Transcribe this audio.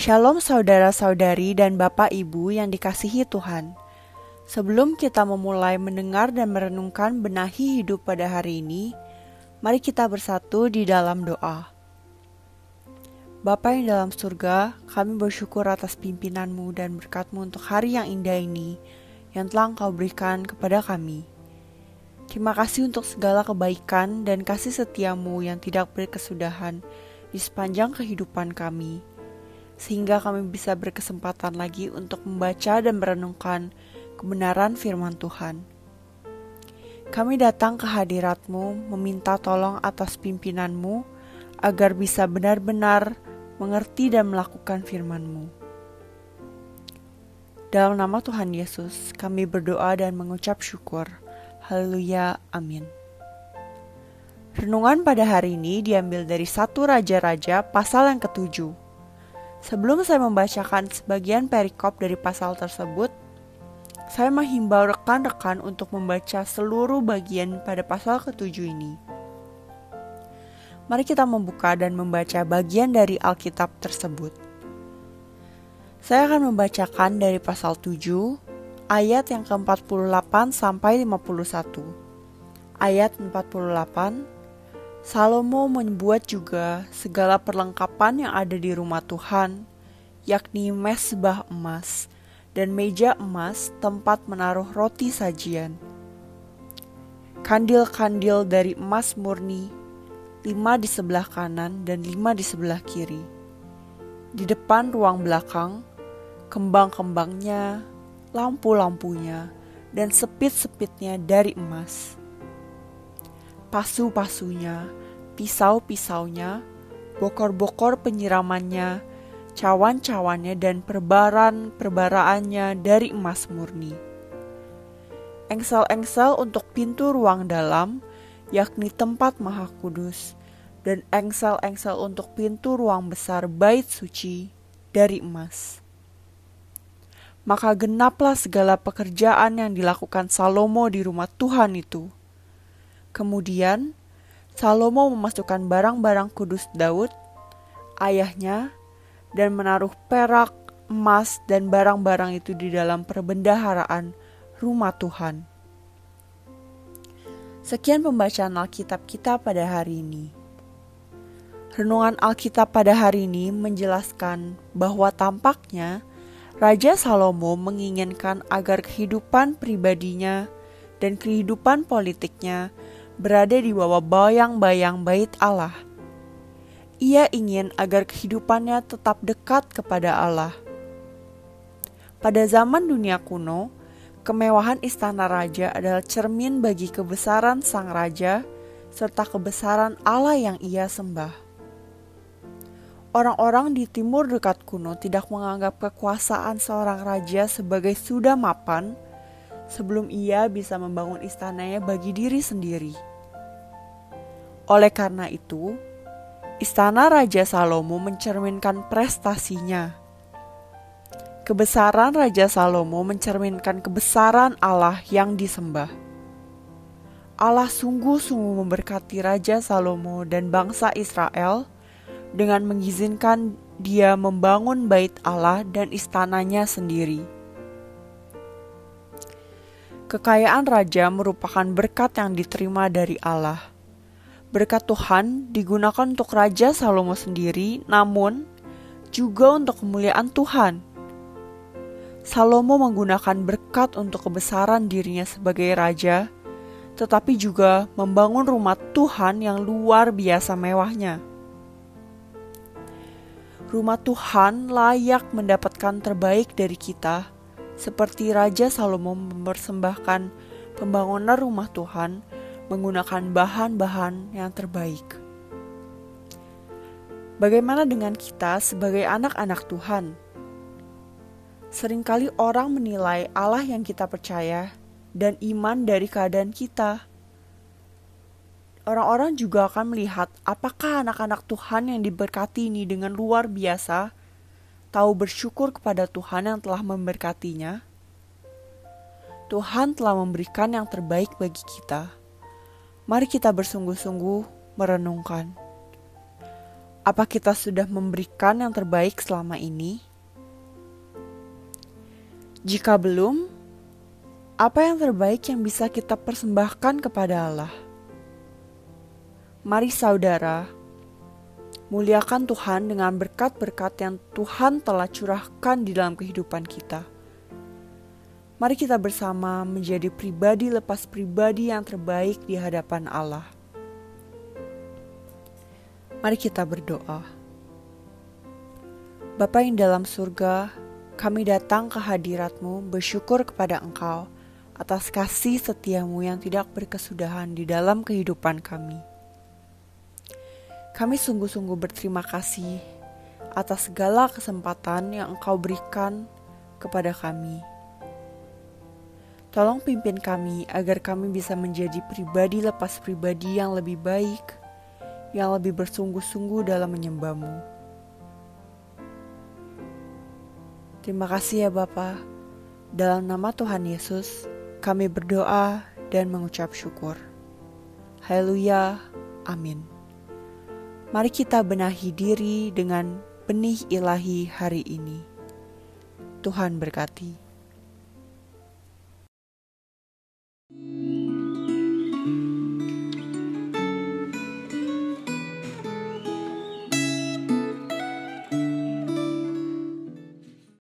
Shalom saudara-saudari dan Bapak Ibu yang dikasihi Tuhan. Sebelum kita memulai mendengar dan merenungkan benahi hidup pada hari ini, mari kita bersatu di dalam doa. Bapa yang dalam surga, kami bersyukur atas pimpinanmu dan berkatmu untuk hari yang indah ini yang telah engkau berikan kepada kami. Terima kasih untuk segala kebaikan dan kasih setiamu yang tidak berkesudahan di sepanjang kehidupan kami, sehingga kami bisa berkesempatan lagi untuk membaca dan merenungkan kebenaran firman Tuhan. Kami datang ke hadiratmu meminta tolong atas pimpinanmu agar bisa benar-benar mengerti dan melakukan firman-Mu. Dalam nama Tuhan Yesus, kami berdoa dan mengucap syukur. Haleluya, amin. Renungan pada hari ini diambil dari satu Raja-Raja pasal yang ketujuh. Sebelum saya membacakan sebagian perikop dari pasal tersebut, saya menghimbau rekan-rekan untuk membaca seluruh bagian pada pasal ketujuh ini. Mari kita membuka dan membaca bagian dari Alkitab tersebut. Saya akan membacakan dari pasal 7 ayat yang ke-48 sampai 51. Ayat 48 Salomo membuat juga segala perlengkapan yang ada di rumah Tuhan, yakni mesbah emas dan meja emas tempat menaruh roti sajian. Kandil-kandil dari emas murni, lima di sebelah kanan dan lima di sebelah kiri. Di depan ruang belakang, kembang-kembangnya lampu-lampunya, dan sepit-sepitnya dari emas. Pasu-pasunya, pisau-pisaunya, bokor-bokor penyiramannya, cawan-cawannya, dan perbaran-perbaraannya dari emas murni. Engsel-engsel untuk pintu ruang dalam, yakni tempat maha kudus, dan engsel-engsel untuk pintu ruang besar bait suci dari emas maka genaplah segala pekerjaan yang dilakukan Salomo di rumah Tuhan itu. Kemudian, Salomo memasukkan barang-barang kudus Daud, ayahnya, dan menaruh perak, emas, dan barang-barang itu di dalam perbendaharaan rumah Tuhan. Sekian pembacaan Alkitab kita pada hari ini. Renungan Alkitab pada hari ini menjelaskan bahwa tampaknya Raja Salomo menginginkan agar kehidupan pribadinya dan kehidupan politiknya berada di bawah bayang-bayang bait Allah. Ia ingin agar kehidupannya tetap dekat kepada Allah. Pada zaman dunia kuno, kemewahan istana raja adalah cermin bagi kebesaran sang raja serta kebesaran Allah yang ia sembah. Orang-orang di timur dekat kuno tidak menganggap kekuasaan seorang raja sebagai sudah mapan sebelum ia bisa membangun istananya bagi diri sendiri. Oleh karena itu, istana Raja Salomo mencerminkan prestasinya. Kebesaran Raja Salomo mencerminkan kebesaran Allah yang disembah. Allah sungguh-sungguh memberkati Raja Salomo dan bangsa Israel – dengan mengizinkan dia membangun bait Allah dan istananya sendiri. Kekayaan raja merupakan berkat yang diterima dari Allah. Berkat Tuhan digunakan untuk Raja Salomo sendiri, namun juga untuk kemuliaan Tuhan. Salomo menggunakan berkat untuk kebesaran dirinya sebagai raja, tetapi juga membangun rumah Tuhan yang luar biasa mewahnya rumah Tuhan layak mendapatkan terbaik dari kita, seperti Raja Salomo mempersembahkan pembangunan rumah Tuhan menggunakan bahan-bahan yang terbaik. Bagaimana dengan kita sebagai anak-anak Tuhan? Seringkali orang menilai Allah yang kita percaya dan iman dari keadaan kita orang-orang juga akan melihat apakah anak-anak Tuhan yang diberkati ini dengan luar biasa tahu bersyukur kepada Tuhan yang telah memberkatinya. Tuhan telah memberikan yang terbaik bagi kita. Mari kita bersungguh-sungguh merenungkan. Apa kita sudah memberikan yang terbaik selama ini? Jika belum, apa yang terbaik yang bisa kita persembahkan kepada Allah? Mari saudara, muliakan Tuhan dengan berkat-berkat yang Tuhan telah curahkan di dalam kehidupan kita. Mari kita bersama menjadi pribadi lepas pribadi yang terbaik di hadapan Allah. Mari kita berdoa. Bapa yang dalam surga, kami datang ke hadiratmu bersyukur kepada Engkau atas kasih setiamu yang tidak berkesudahan di dalam kehidupan kami. Kami sungguh-sungguh berterima kasih atas segala kesempatan yang Engkau berikan kepada kami. Tolong pimpin kami agar kami bisa menjadi pribadi lepas pribadi yang lebih baik yang lebih bersungguh-sungguh dalam menyembahmu. Terima kasih ya Bapa. Dalam nama Tuhan Yesus, kami berdoa dan mengucap syukur. Haleluya. Amin. Mari kita benahi diri dengan benih ilahi hari ini. Tuhan berkati.